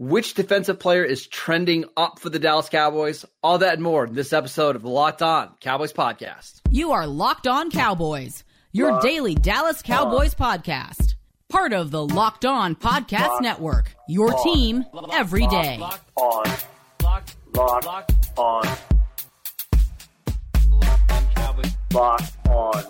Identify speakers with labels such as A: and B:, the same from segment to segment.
A: Which defensive player is trending up for the Dallas Cowboys? All that and more in this episode of the Locked On Cowboys podcast.
B: You are Locked On Cowboys, your Locked daily Dallas Cowboys on. podcast. Part of the Locked On Podcast Locked Network, your on. team every day.
C: Locked on. Locked, Locked on. Locked on Cowboys.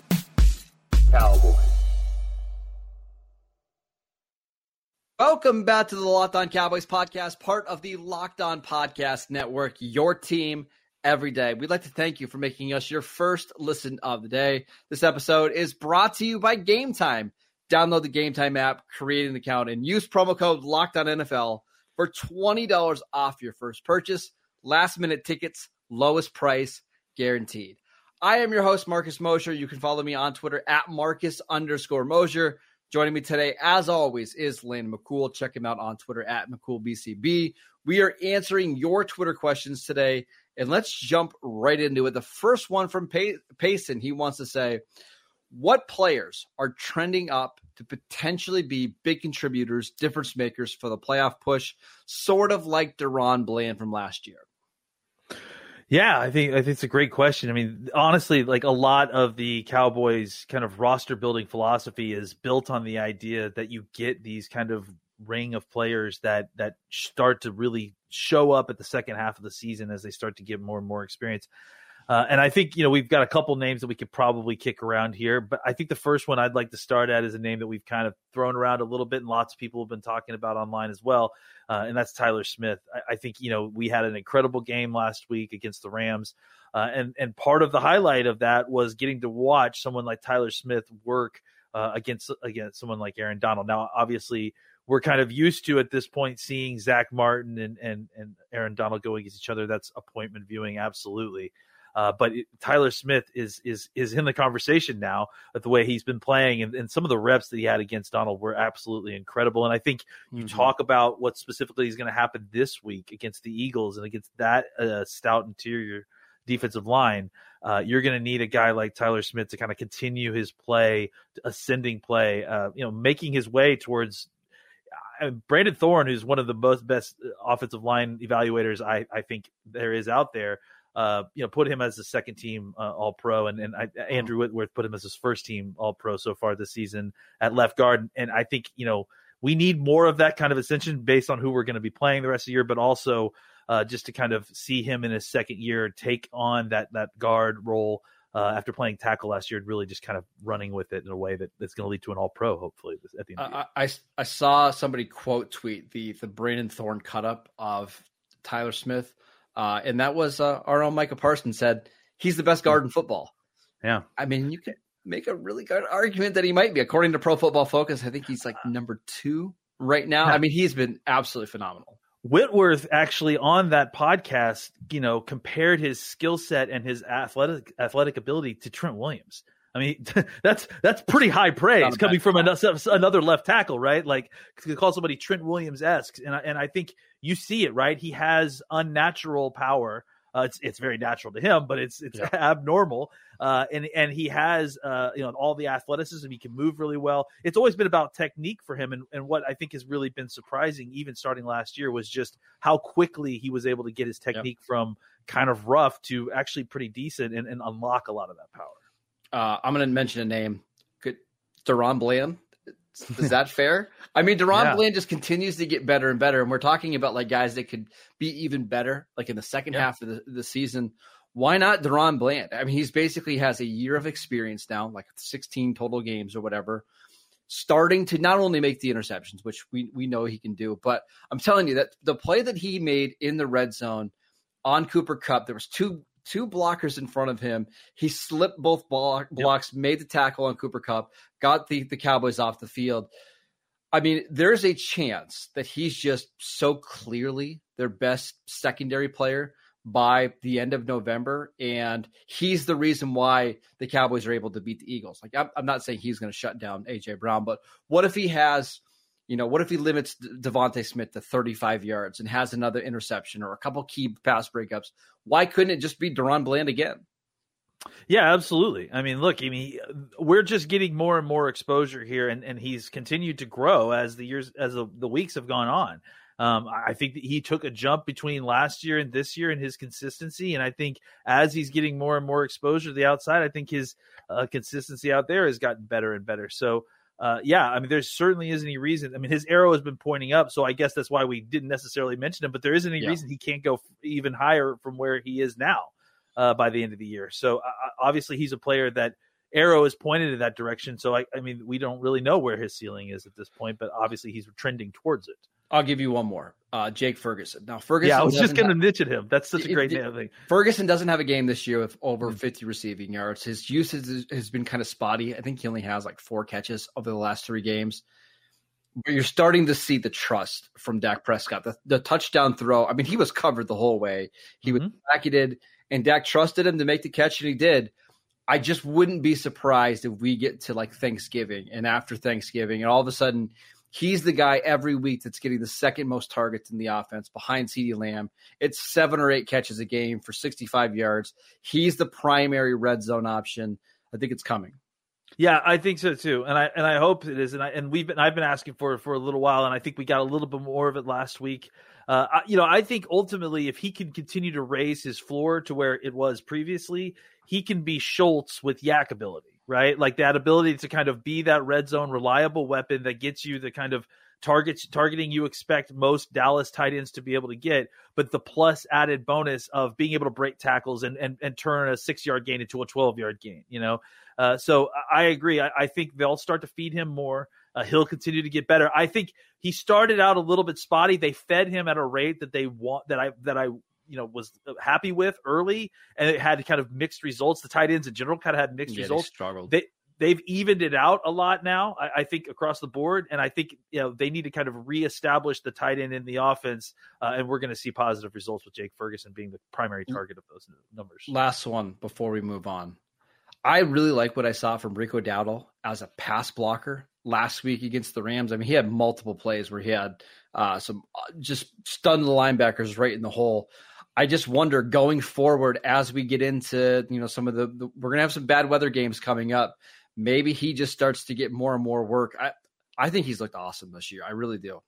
A: Welcome back to the Locked On Cowboys podcast, part of the Locked On Podcast Network, your team every day. We'd like to thank you for making us your first listen of the day. This episode is brought to you by Game Time. Download the Game Time app, create an account, and use promo code Locked On NFL for $20 off your first purchase. Last minute tickets, lowest price guaranteed. I am your host, Marcus Mosher. You can follow me on Twitter at Marcus underscore Mosher. Joining me today, as always, is Landon McCool. Check him out on Twitter at McCoolBCB. We are answering your Twitter questions today, and let's jump right into it. The first one from Pay- Payson, he wants to say, what players are trending up to potentially be big contributors, difference makers for the playoff push, sort of like DaRon Bland from last year?
D: Yeah, I think I think it's a great question. I mean, honestly, like a lot of the Cowboys kind of roster building philosophy is built on the idea that you get these kind of ring of players that that start to really show up at the second half of the season as they start to get more and more experience. Uh, and I think you know we've got a couple names that we could probably kick around here, but I think the first one I'd like to start at is a name that we've kind of thrown around a little bit, and lots of people have been talking about online as well, uh, and that's Tyler Smith. I, I, think you know we had an incredible game last week against the Rams, uh, and and part of the highlight of that was getting to watch someone like Tyler Smith work uh, against against someone like Aaron Donald. Now, obviously, we're kind of used to at this point seeing Zack Martin and and and Aaron Donald go against each other. That's appointment viewing, absolutely. Uh, but it, Tyler Smith is is is in the conversation now with the way he's been playing, and, and, some of the reps that he had against Donald were absolutely incredible. And I think you mm-hmm. talk about what specifically is going to happen this week against the Eagles and against that uh, stout interior defensive line. Uh, you're going to need a guy like Tyler Smith to kind of continue his play, ascending play, uh, you know, making his way towards uh, Brandon Thorn, who's one of the most best offensive line evaluators I, I think there is out there uh, you know, put him as the second team uh, All Pro, and and I, Andrew Whitworth put him as his first team All Pro so far this season at left guard. And I think you know we need more of that kind of ascension based on who we're going to be playing the rest of the year, but also uh, just to kind of see him in his second year take on that that guard role. Uh, after playing tackle last year, and really just kind of running with it in a way that, that's going to lead to an All Pro, hopefully at the end.
A: I, I, I saw somebody quote tweet the the Brandon Thorn cut up of Tyler Smith uh, and that was uh, our own Micah Parsons said he's the best guard in football.
D: Yeah.
A: I mean, you can make a really good argument that he might be. According to Pro Football Focus, I think he's like number two right now. I mean, he's been absolutely phenomenal.
D: Whitworth actually on that podcast, you know, compared his skill set and his athletic athletic ability to Trent Williams. I mean, that's that's pretty high praise coming from another, another left tackle, right? Like to call somebody Trent Williams esque, and I, and I think you see it, right? He has unnatural power. Uh, it's it's very natural to him, but it's it's yeah. abnormal. Uh, and and he has uh, you know all the athleticism. He can move really well. It's always been about technique for him, and and what I think has really been surprising, even starting last year, was just how quickly he was able to get his technique yep. from kind of rough to actually pretty decent and, and unlock a lot of that power.
A: Uh, I'm going to mention a name. Could DaRon Bland? Is that fair? I mean, DaRon yeah. Bland just continues to get better and better, and we're talking about like guys that could be even better, like in the second yeah. half of the, the season. Why not DaRon Bland? I mean, he's basically has a year of experience now, like 16 total games or whatever, starting to not only make the interceptions, which we we know he can do, but I'm telling you that the play that he made in the red zone on Cooper Kupp, there was two two blockers in front of him. He slipped both block, blocks, yep. made the tackle on Cooper Kupp, got the, the Cowboys off the field. I mean, there's a chance that he's just so clearly their best secondary player by the end of November, and he's the reason why the Cowboys are able to beat the Eagles. Like, I'm, I'm not saying he's going to shut down AJ Brown, but what if he has, you know, what if he limits DeVonta Smith to 35 yards and has another interception or a couple key pass breakups? Why couldn't it just be DaRon Bland again?
D: Yeah, absolutely. I mean, look, I mean, we're just getting more and more exposure here, and, and he's continued to grow as the years, as the, the weeks have gone on. Um, I think he took a jump between last year and this year in his consistency, and I think as he's getting more and more exposure to the outside, I think his uh, consistency out there has gotten better and better. So, uh, yeah, I mean, there certainly isn't any reason. I mean, his arrow has been pointing up, so I guess that's why we didn't necessarily mention him. But there isn't any yeah. reason he can't go even higher from where he is now uh, by the end of the year. So, uh, obviously, he's a player that arrow is pointed in that direction. So, I, I mean, we don't really know where his ceiling is at this point, but obviously, he's trending towards it.
A: I'll give you one more. Uh, Jake Ferguson. Now Ferguson.
D: Yeah, I was just going to niche at him. That's such a great it, thing.
A: Ferguson doesn't have a game this year with over mm-hmm. 50 receiving yards. His usage has, has been kind of spotty. I think he only has like four catches over the last three games. But you're starting to see the trust from Dak Prescott. The, the touchdown throw. I mean, he was covered the whole way. He mm-hmm. was bracketed, and Dak trusted him to make the catch, and he did. I just wouldn't be surprised if we get to like Thanksgiving and after Thanksgiving, and all of a sudden He's the guy every week that's getting the second most targets in the offense behind CeeDee Lamb. It's seven or eight catches a game for 65 yards. He's the primary red zone option. I think it's coming.
D: Yeah, I think so too, and I and I hope it is. And I and we've been I've been asking for it for a little while, and I think we got a little bit more of it last week. Uh, I, you know, I think ultimately, if he can continue to raise his floor to where it was previously, he can be Schultz with YAC ability right? Like that ability to kind of be that red zone reliable weapon that gets you the kind of targets targeting you expect most Dallas tight ends to be able to get, but the plus added bonus of being able to break tackles and and, and turn a six yard gain into a 12 yard gain, you know? Uh, so I agree. I, I, think they'll start to feed him more. Uh, he'll continue to get better. I think he started out a little bit spotty. They fed him at a rate that they want that I that I you know was happy with early, and it had kind of mixed results. The tight ends in general kind of had mixed yeah, results.
A: They struggled.
D: They they've evened it out a lot now. I, I, think across the board, and I think you know they need to kind of reestablish the tight end in the offense, uh, and we're going to see positive results with Jake Ferguson being the primary mm. target of those numbers.
A: Last one before we move on. I really like what I saw from Rico Dowdle as a pass blocker last week against the Rams. I mean, he had multiple plays where he had uh, some uh, just stunned the linebackers right in the hole. I just wonder going forward as we get into you know some of the, the we're gonna have some bad weather games coming up. Maybe he just starts to get more and more work. I I think he's looked awesome this year. I really do.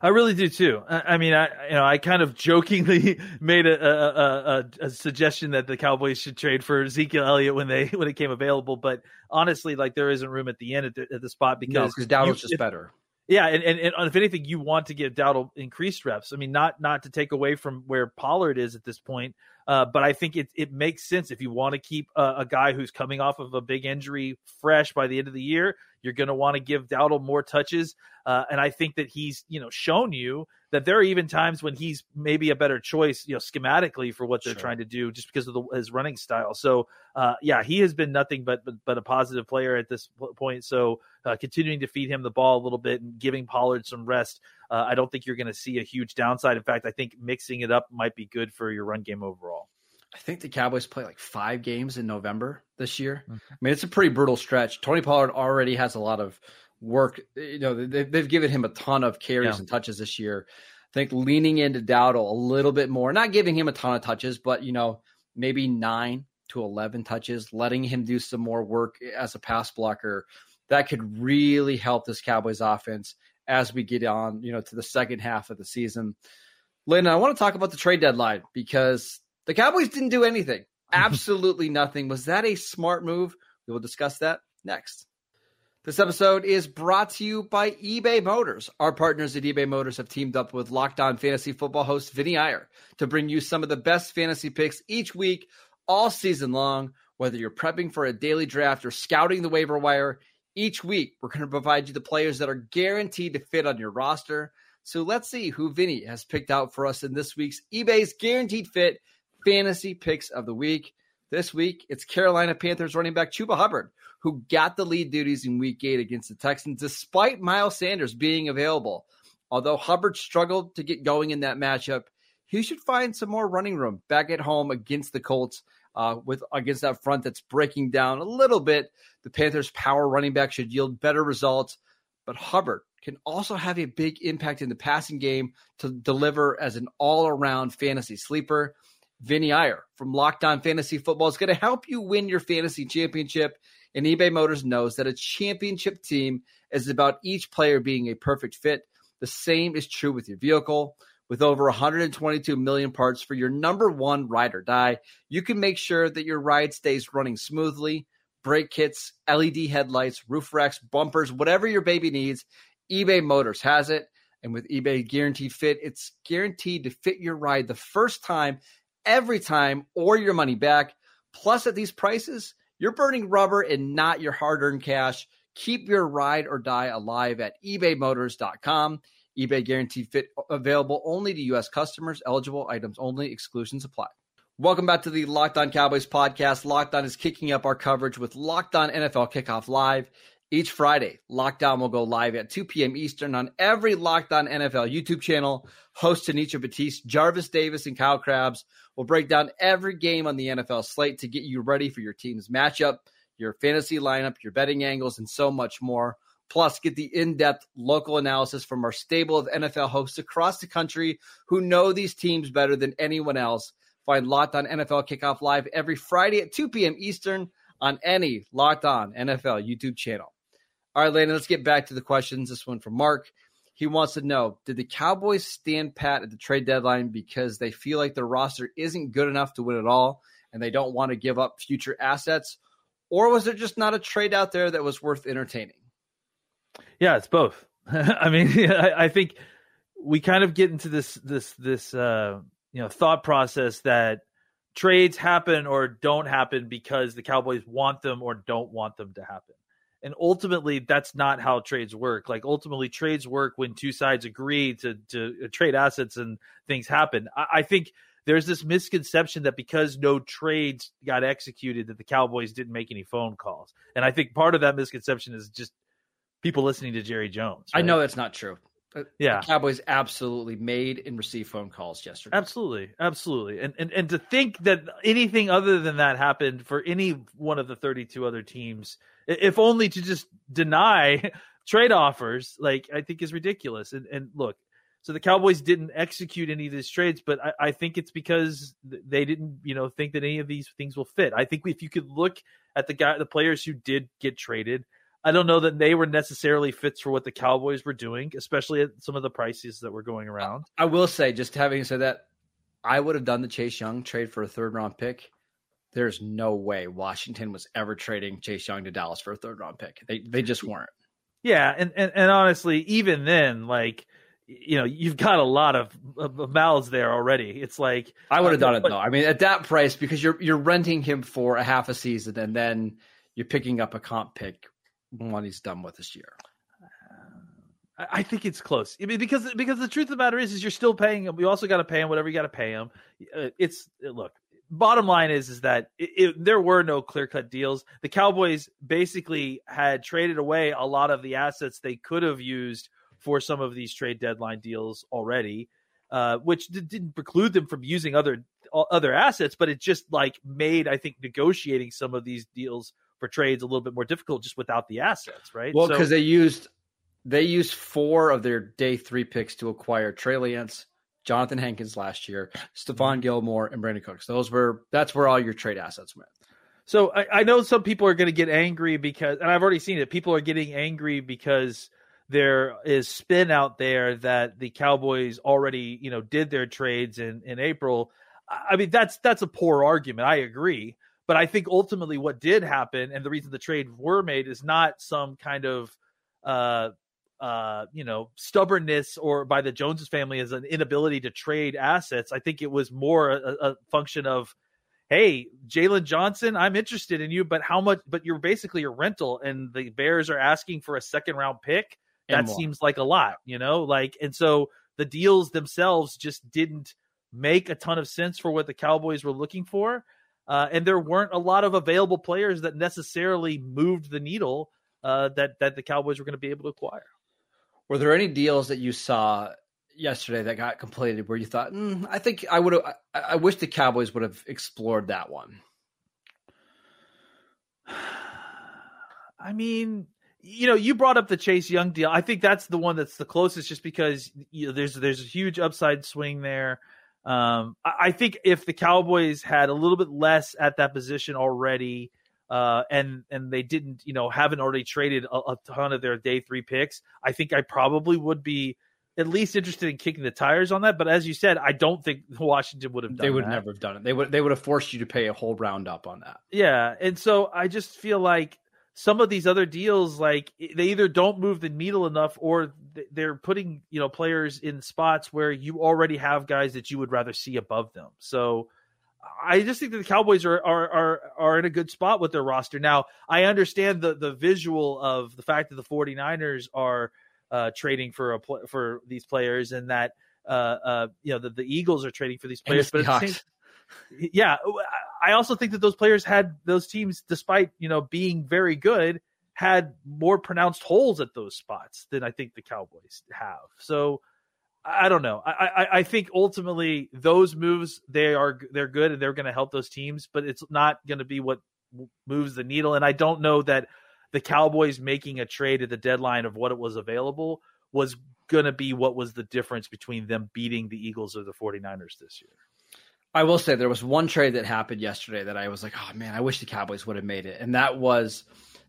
D: I really do too. I, mean, I you know I kind of jokingly made a, a, a, a, suggestion that the Cowboys should trade for Ezekiel Elliott when they when it came available, but honestly, like there isn't room at the end at the, at the spot because
A: no, Dowdle's just if, better.
D: Yeah, and, and, and if anything, you want to give Dowdle increased reps. I mean, not not to take away from where Pollard is at this point, uh, but I think it it makes sense if you want to keep a, a, guy who's coming off of a big injury fresh by the end of the year. You're going to want to give Dowdle more touches, uh, and I think that he's you know shown you that there are even times when he's maybe a better choice, you know, schematically for what they're sure. trying to do, just because of the, his running style. So, uh, yeah, he has been nothing but, but, but a positive player at this point. So, uh, continuing to feed him the ball a little bit and giving Pollard some rest, uh, I don't think you're going to see a huge downside. In fact, I think mixing it up might be good for your run game overall.
A: I think the Cowboys play like five games in November this year. Mm-hmm. I mean, it's a pretty brutal stretch. Tony Pollard already has a lot of work. You know, they've, they've given him a ton of carries yeah. and touches this year. I think leaning into Dowdle a little bit more, not giving him a ton of touches, but you know, maybe nine to eleven touches, letting him do some more work as a pass blocker. That could really help this Cowboys offense as we get on, you know, to the second half of the season. Landon, I want to talk about the trade deadline because the Cowboys didn't do anything. Absolutely nothing. Was that a smart move? We will discuss that next. This episode is brought to you by eBay Motors. Our partners at eBay Motors have teamed up with Locked On Fantasy Football host Vinny Iyer to bring you some of the best fantasy picks each week, all season long. Whether you're prepping for a daily draft or scouting the waiver wire, each week we're going to provide you the players that are guaranteed to fit on your roster. So let's see who Vinny has picked out for us in this week's eBay's Guaranteed Fit Fantasy Picks of the Week. This week, it's Carolina Panthers running back Chuba Hubbard, who got the lead duties in week eight against the Texans, despite Miles Sanders being available. Although Hubbard struggled to get going in that matchup, he should find some more running room back at home against the Colts. Uh, with against that front that's breaking down a little bit, the Panthers' power running back should yield better results. But Hubbard can also have a big impact in the passing game to deliver as an all-around fantasy sleeper. Vinny Iyer from Locked On Fantasy Football is going to help you win your fantasy championship. And eBay Motors knows that a championship team is about each player being a perfect fit. The same is true with your vehicle. With over 122 million parts for your number one ride or die, you can make sure that your ride stays running smoothly. Brake kits, LED headlights, roof racks, bumpers, whatever your baby needs, eBay Motors has it. And with eBay Guaranteed Fit, it's guaranteed to fit your ride the first time, every time, or your money back. Plus, at these prices, you're burning rubber and not your hard earned cash. Keep your ride or die alive at ebaymotors.com eBay guaranteed fit available only to U.S. customers. Eligible items only. Exclusions apply. Welcome back to the Locked On Cowboys podcast. Locked On is kicking up our coverage with Locked On NFL Kickoff Live. Each Friday, Locked On will go live at 2 p.m. Eastern on every Locked On NFL YouTube channel. Hosts Tanisha Batiste, Jarvis Davis, and Kyle Crabbs will break down every game on the NFL slate to get you ready for your team's matchup, your fantasy lineup, your betting angles, and so much more. Plus, get the in depth local analysis from our stable of NFL hosts across the country who know these teams better than anyone else. Find Locked On NFL Kickoff Live every Friday at 2 p.m. Eastern on any Locked On NFL YouTube channel. All right, Landon, let's get back to the questions. This one from Mark. He wants to know Did the Cowboys stand pat at the trade deadline because they feel like their roster isn't good enough to win it all and they don't want to give up future assets? Or was there just not a trade out there that was worth entertaining?
D: Yeah, it's both. I mean, I, I, think we kind of get into this this this uh, you know thought process that trades happen or don't happen because the Cowboys want them or don't want them to happen. And ultimately, that's not how trades work. Like ultimately, trades work when two sides agree to to uh, trade assets and things happen. I, I think there's this misconception that because no trades got executed, that the Cowboys didn't make any phone calls. And I think part of that misconception is just people listening to Jerry Jones.
A: Right? I know that's not true.
D: Uh, yeah,
A: the Cowboys absolutely made and received phone calls yesterday.
D: Absolutely, absolutely, and and and to think that anything other than that happened for any one of the thirty-two other teams, if only to just deny trade offers, like I think is ridiculous. And and look, so the Cowboys didn't execute any of these trades, but I, I, think it's because they didn't, you know, think that any of these things will fit. I think if you could look at the guy, the players who did get traded, I don't know that they were necessarily fits for what the Cowboys were doing, especially at some of the prices that were going around.
A: I will say, just having said that, I would have done the Chase Young trade for a third round pick. There's no way Washington was ever trading Chase Young to Dallas for a third round pick. They they just weren't.
D: Yeah, and and, and honestly, even then, like you know, you've got a lot of, of mouths there already. It's like
A: I would have uh, done it but, though. I mean, at that price, because you're you're renting him for a half a season, and then you're picking up a comp pick one he's done with this year.
D: I think it's close. I mean, because because the truth of the matter is, is you're still paying him. You also got to pay him whatever you got to pay him. Uh, it's look. Bottom line is is that it, it, there were no clear cut deals. The Cowboys basically had traded away a lot of the assets they could have used for some of these trade deadline deals already, uh, which d- didn't preclude them from using other other assets, but it just like made I think negotiating some of these deals for trades a little bit more difficult just without the assets, right?
A: Well, because so, they used they used four of their day three picks to acquire Trey Lance, Johnathan Hankins last year, Stephon mm-hmm. Gilmore, and Brandin Cooks. Those were that's where all your trade assets went.
D: So I, I know some people are going to get angry because, and I've already seen it. People are getting angry because there is spin out there that the Cowboys already, you know, did their trades in in April. I mean, that's that's a poor argument. I agree. But I think ultimately what did happen and the reason the trade were made is not some kind of uh uh you know stubbornness or by the Joneses family as an inability to trade assets. I think it was more a, a function of hey, Jaylon Johnson, I'm interested in you, but how much but you're basically a rental and the Bears are asking for a second round pick. That seems like a lot, you know? Like and so the deals themselves just didn't make a ton of sense for what the Cowboys were looking for. Uh, and there weren't a lot of available players that necessarily moved the needle uh, that that the Cowboys were going to be able to acquire.
A: Were there any deals that you saw yesterday that got completed where you thought, mm, I think I would have, I, I wish the Cowboys would have explored that one?
D: I mean, you know, you brought up the Chase Young deal. I think that's the one that's the closest, just because you know, there's there's a huge upside swing there. Um, I, I, think if the Cowboys had a little bit less at that position already, uh, and and they didn't, you know, haven't already traded a, a, ton of their day three picks, I think I probably would be at least interested in kicking the tires on that. But as you said, I don't think Washington would have done.
A: They would
D: that.
A: never have done it. They would they would have forced you to pay a whole round up on that.
D: Yeah, and so I just feel like some of these other deals, like they either don't move the needle enough, or they're putting you know players in spots where you already have guys that you would rather see above them. So I just think that the Cowboys are are are, are in a good spot with their roster. Now, I understand the the visual of the fact that the 49ers are uh, trading for a for these players and that uh, uh, you know the, the Eagles are trading for these players, but the same, yeah, I also think that those players had those teams, despite you know being very good, had more pronounced holes at those spots than I think the Cowboys have. So I don't know. I, I, I think ultimately those moves they are they're good and they're going to help those teams, but it's not going to be what moves the needle. And I don't know that the Cowboys making a trade at the deadline of what it was available was going to be what was the difference between them beating the Eagles or the 49ers this year.
A: I will say there was one trade that happened yesterday that I was like, oh man, I wish the Cowboys would have made it, and that was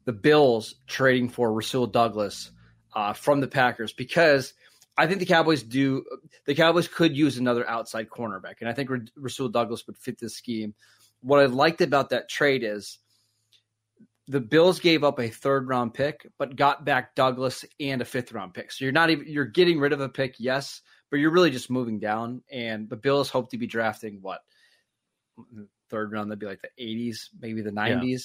A: the Bills trading for Rasul Douglas uh, from the Packers because I think the Cowboys do. The Cowboys could use another outside cornerback, and I think Rasul Douglas would fit this scheme. What I liked about that trade is the Bills gave up a third round pick, but got back Douglas and a fifth round pick. So you're not even you're getting rid of a pick, yes, but you're really just moving down. And the Bills hope to be drafting what third round? That'd be like the 80s, maybe the 90s. Yeah.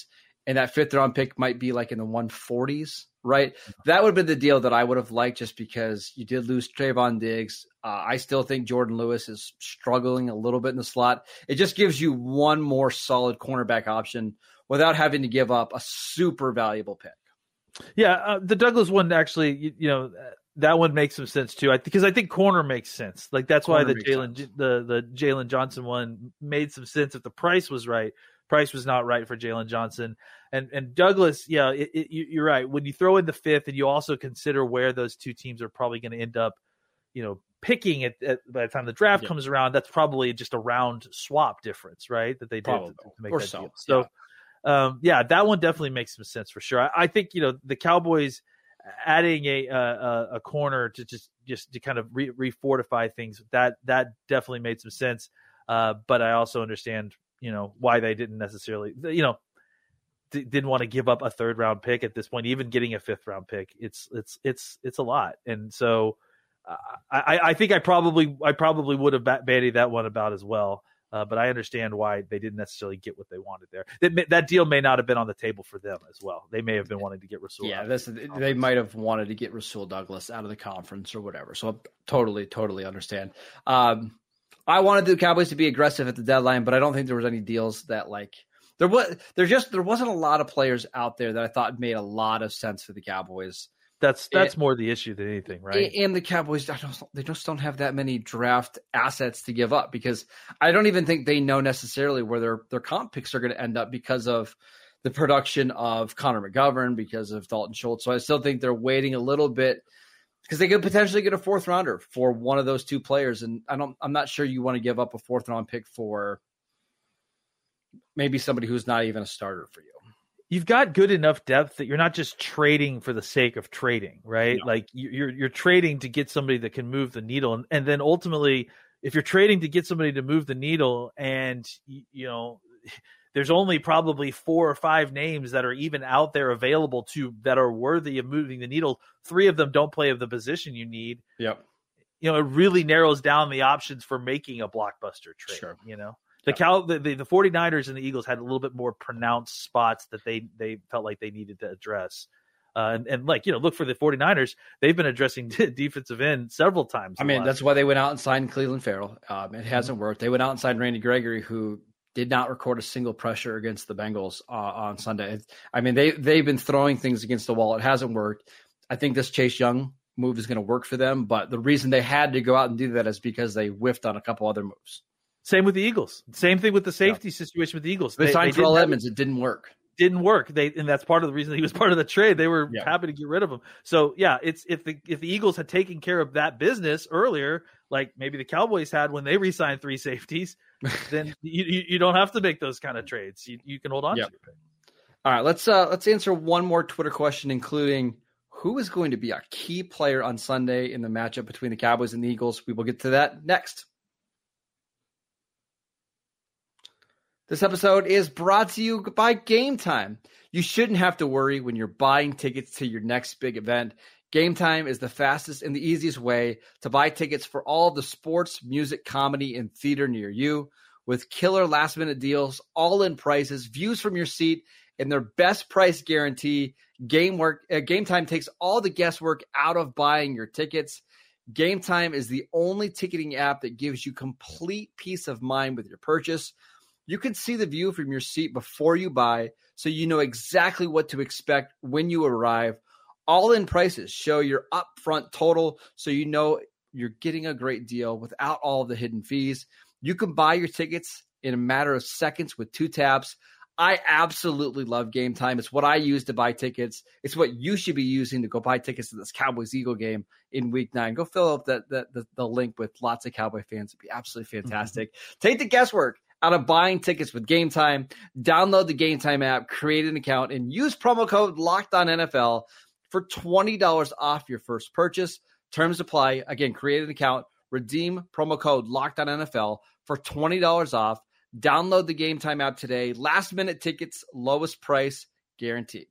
A: And that fifth round pick might be like in the 140s, right? That would have been the deal that I would have liked just because you did lose Trevon Diggs. Uh, I still think Jourdan Lewis is struggling a little bit in the slot. It just gives you one more solid cornerback option without having to give up a super valuable pick.
D: Yeah, uh, the Douglas one actually, you, you, know, that one makes some sense too. I because I think corner makes sense. Like that's corner why the Jaylon the the Jaylon Johnson one made some sense if the price was right. Price was not right for Jaylon Johnson and and Douglas. Yeah, it, it, you're right. When you throw in the fifth, and you also consider where those two teams are probably going to end up, you know, picking it at, by the time the draft yeah. comes around. That's probably just a round swap difference, right? That they did to, to, make or that so. deal. So. Yeah. Um, yeah, that one definitely makes some sense for sure. I, I think you know the Cowboys adding a, a, a corner to just just to kind of re, refortify things that that definitely made some sense. Uh, but I also understand you know why they didn't necessarily you know d- didn't want to give up a third round pick at this point. Even getting a fifth round pick, it's it's it's it's a lot, and so. I, I think I probably I probably would have bandied that one about as well. Uh, but I understand why they didn't necessarily get what they wanted there. That, that deal may not have been on the table for them as well. They may have been wanting to get Rasul.
A: Yeah, this, they might have wanted to get Rasul Douglas out of the conference or whatever. So I totally, totally understand. Um, I wanted the Cowboys to be aggressive at the deadline, but I don't think there was any deals that like there was there just there wasn't a lot of players out there that I thought made a lot of sense for the Cowboys.
D: That's that's more the issue than anything, right?
A: And the Cowboys, I don't, they just don't have that many draft assets to give up because I don't even think they know necessarily where their their comp picks are going to end up because of the production of Connor McGovern, because of Dalton Schultz. So I still think they're waiting a little bit because they could potentially get a fourth rounder for one of those two players, and I don't, I'm not sure you want to give up a fourth round pick for maybe somebody who's not even a starter for you
D: you've got good enough depth that you're not just trading for the sake of trading, right? No. Like you're you're trading to get somebody that can move the needle, and, and then ultimately, if you're trading to get somebody to move the needle, and you know. There's only probably four or five names that are even out there available to that are worthy of moving the needle. Three of them don't play of the position you need.
A: Yep.
D: You know, it really narrows down the options for making a blockbuster trade. Sure. You know, the Cal the, the, the 49ers and the Eagles had a little bit more pronounced spots that they they felt like they needed to address. Uh, and, and like you know, look for the 49ers. They've been addressing defensive end several times.
A: I mean, that's why they went out and signed Clelin Ferrell. Um, it hasn't mm-hmm. worked. They went out and signed Randy Gregory, who did not record a single pressure against the Bengals uh, on Sunday. I mean, they they've been throwing things against the wall. It hasn't worked. I think this Chase Young move is going to work for them, but the reason they had to go out and do that is because they whiffed on a couple other moves.
D: Same with the Eagles. Same thing with the safety yeah. situation with the Eagles.
A: They, they signed Terrell Edmunds. It didn't work.
D: Didn't work. They and that's part of the reason he was part of the trade. They were yeah. happy to get rid of him. So yeah, it's if the if the Eagles had taken care of that business earlier, like maybe the Cowboys had when they re-signed three safeties, then you, you don't have to make those kind of trades. You you can hold on yep. to your pick.
A: All right, let's uh let's answer one more Twitter question, including who is going to be a key player on Sunday in the matchup between the Cowboys and the Eagles. We will get to that next. This episode is brought to you by Game Time. You shouldn't have to worry when you're buying tickets to your next big event. Game Time is the fastest and the easiest way to buy tickets for all the sports, music, comedy, and theater near you. With killer last minute deals, all in prices, views from your seat, and their best price guarantee, Game Work uh, Game Time takes all the guesswork out of buying your tickets. Game Time is the only ticketing app that gives you complete peace of mind with your purchase. You can see the view from your seat before you buy, so you know exactly what to expect when you arrive. All in prices show your upfront total, so you know you're getting a great deal without all the hidden fees. You can buy your tickets in a matter of seconds with two taps. I absolutely love game time. It's what I use to buy tickets. It's what you should be using to go buy tickets to this Cowboys Eagle game in week nine. Go fill up that, that the, the link with lots of Cowboy fans. It'd be absolutely mm-hmm. fantastic. Mm-hmm. Take the guesswork out of buying tickets with Game Time. Download the Game Time app, create an account, and use promo code Locked On NFL for twenty dollars off your first purchase. Terms apply. Again, create an account, redeem promo code Locked On NFL for twenty dollars off. Download the Game Time app today. Last minute tickets, lowest price guaranteed.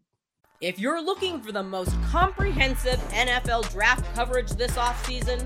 E: If you're looking for the most comprehensive NFL draft coverage this offseason,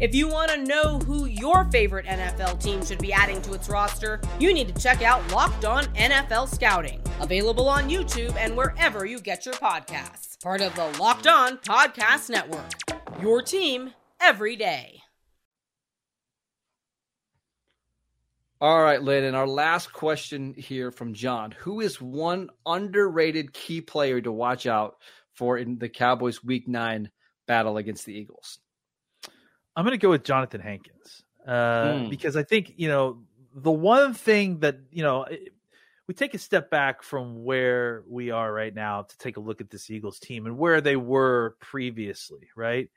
E: If you want to know who your favorite NFL team should be adding to its roster, you need to check out Locked On NFL Scouting, available on YouTube and wherever you get your podcasts. Part of the Locked On Podcast Network. Your team every day.
A: All right, Landon, our last question here from John. Who is one underrated key player to watch out for in the Cowboys week nine battle against the Eagles?
D: I'm going to go with Johnathan Hankins uh, mm. because I think you know the one thing that you know we take a step back from where we are right now to take a look at this Eagles team and where they were previously, right?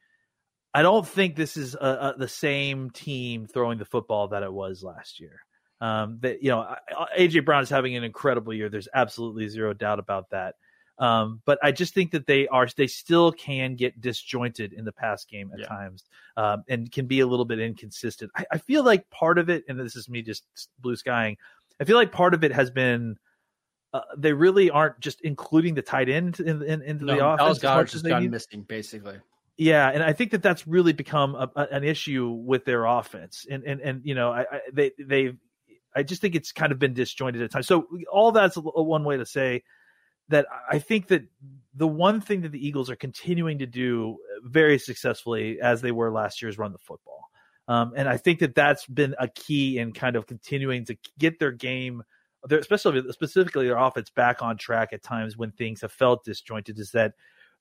D: I don't think this is a, a, the same team throwing the football that it was last year. Um, that you know, AJ Brown is having an incredible year. There's absolutely zero doubt about that. Um, but I just think that they are they still can get disjointed in the pass game at yeah. times um, and can be a little bit inconsistent. I, I, feel like part of it, and this is me just blue skying, I feel like part of it has been uh, they really aren't just including the tight end in, in, into no, the offense.
A: Dallas just gone missing, basically.
D: Yeah, and I think that that's really become a, a, an issue with their offense, and and and you know, I, I they they, I just think it's kind of been disjointed at times. So all that's one way to say that I think that the one thing that the Eagles are continuing to do very successfully, as they were last year, is run the football. Um, and I think that that's been a key in kind of continuing to get their game, their, especially specifically their offense, back on track at times when things have felt disjointed. Is that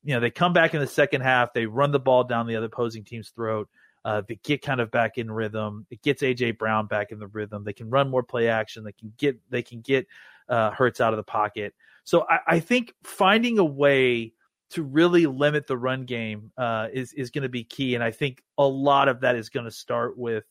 D: you know they come back in the second half, they run the ball down the other opposing team's throat. Uh, they get kind of back in rhythm. It gets AJ Brown back in the rhythm. They can run more play action. They can get they can get uh, Hurts out of the pocket. So I, I think finding a way to really limit the run game uh, is is going to be key, and I think a lot of that is going to start with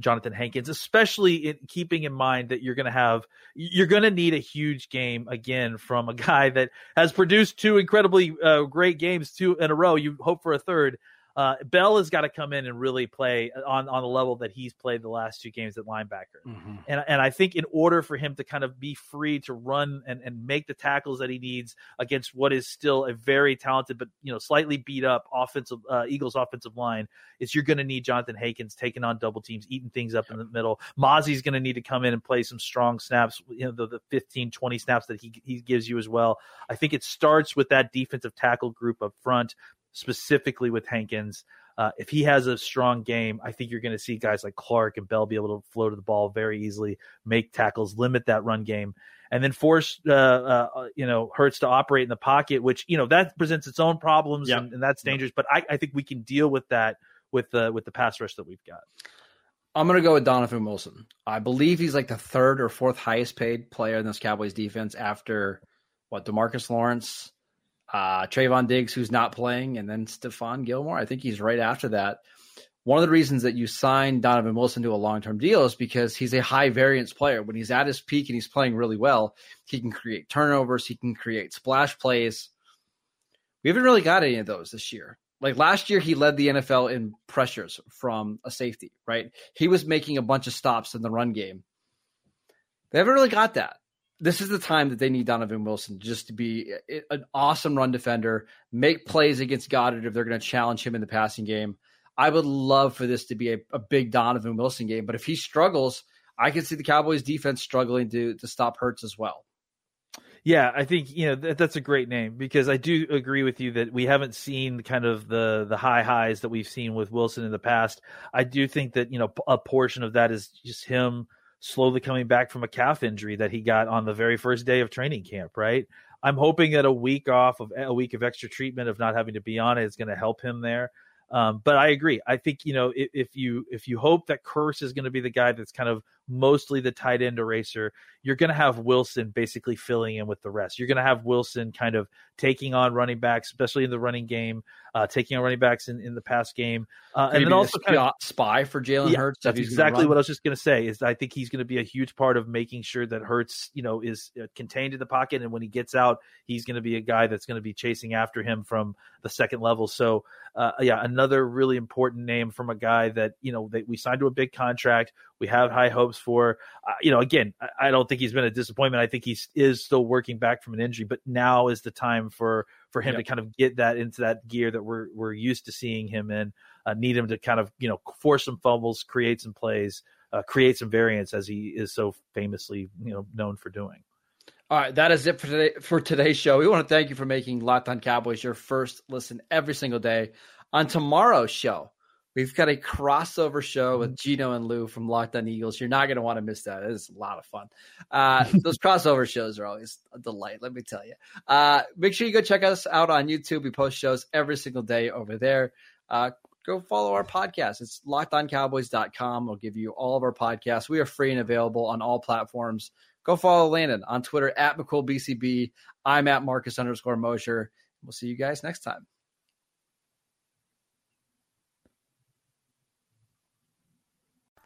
D: Johnathan Hankins, especially in keeping in mind that you're going to have you're going to need a huge game again from a guy that has produced two incredibly uh, great games two in a row. You hope for a third. Uh, Bell has got to come in and really play on on the level that he's played the last two games at linebacker. Mm-hmm. And and I think in order for him to kind of be free to run and, and make the tackles that he needs against what is still a very talented but you know slightly beat up offensive uh, Eagles offensive line, is you're going to need Johnathan Hankins taking on double teams, eating things up in the middle. Mazi's going to need to come in and play some strong snaps, you know, the, the 15, 20 snaps that he, he gives you as well. I think it starts with that defensive tackle group up front specifically with Hankins. Uh, if he has a strong game, I think you're going to see guys like Clark and Bell be able to flow to the ball very easily, make tackles, limit that run game, and then force uh, uh, you know Hurts to operate in the pocket, which you know that presents its own problems yep. and, and, that's dangerous. But I, I, think we can deal with that with the with the pass rush that we've got.
A: I'm going to go with Donovan Wilson. I believe he's like the third or fourth highest paid player in this Cowboys defense after what Demarcus Lawrence, uh, Trevon Diggs, who's not playing, and then Stephon Gilmore. I think he's right after that. One of the reasons that you signed Donovan Wilson to a long term deal is because he's a high variance player. When he's at his peak and he's playing really well, he can create turnovers, he can create splash plays. We haven't really got any of those this year. Like last year, he led the NFL in pressures from a safety, right? He was making a bunch of stops in the run game. They haven't really got that this is the time that they need Donovan Wilson just to be an awesome run defender, make plays against Goedert if they're going to challenge him in the passing game. I would love for this to be a, a, big Donovan Wilson game, but if he struggles, I can see the Cowboys defense struggling to to stop Hurts as well.
D: Yeah, I think you know that, that's a great name because I do agree with you that we haven't seen kind of the the high highs that we've seen with Wilson in the past. I do think that you know a portion of that is just him slowly coming back from a calf injury that he got on the very first day of training camp, right? I'm hoping that a week off of a week of extra treatment of not having to be on it is going to help him there. Um, but I agree. I think you know if, if you if you hope that Kearse is going to be the guy that's kind of mostly the tight end eraser, you're going to have Wilson basically filling in with the rest. You're going to have Wilson kind of taking on running backs, especially in the running game, uh, taking on running backs in, in the pass game, uh, and then also
A: kind of spy for Jalen yeah, Hurts.
D: That's exactly what I was just going to say. Is I think he's going to be a huge part of making sure that Hurts, you know, is uh, contained in the pocket, and when he gets out, he's going to be a guy that's going to be chasing after him from the second level. So, uh, yeah, another really important name from a guy that you know that we signed to a big contract. We have high hopes for. Uh, you know, again, I, I, don't think he's been a disappointment. I think he is still working back from an injury, but now is the time for for him to kind of get that into that gear that we're we're used to seeing him in. Uh, need him to kind of you know force some fumbles, create some plays, uh, create some variance as he is so famously you know known for doing.
A: All right, that is it for today for today's show. We want to thank you for making Locked On Cowboys your first listen every single day. On tomorrow's show, We've got a crossover show with mm-hmm. Gino and Lou from Locked On Eagles. You're not going to want to miss that. It's a lot of fun. Uh, those crossover shows are always a delight, let me tell you. Uh, make sure you go check us out on YouTube. We post shows every single day over there. Uh, go follow our podcast. It's lockedoncowboys.com. We'll give you all of our podcasts. We are free and available on all platforms. Go follow Landon on Twitter at McCoolBCB. I'm at Marcus underscore Mosher. We'll see you guys next time.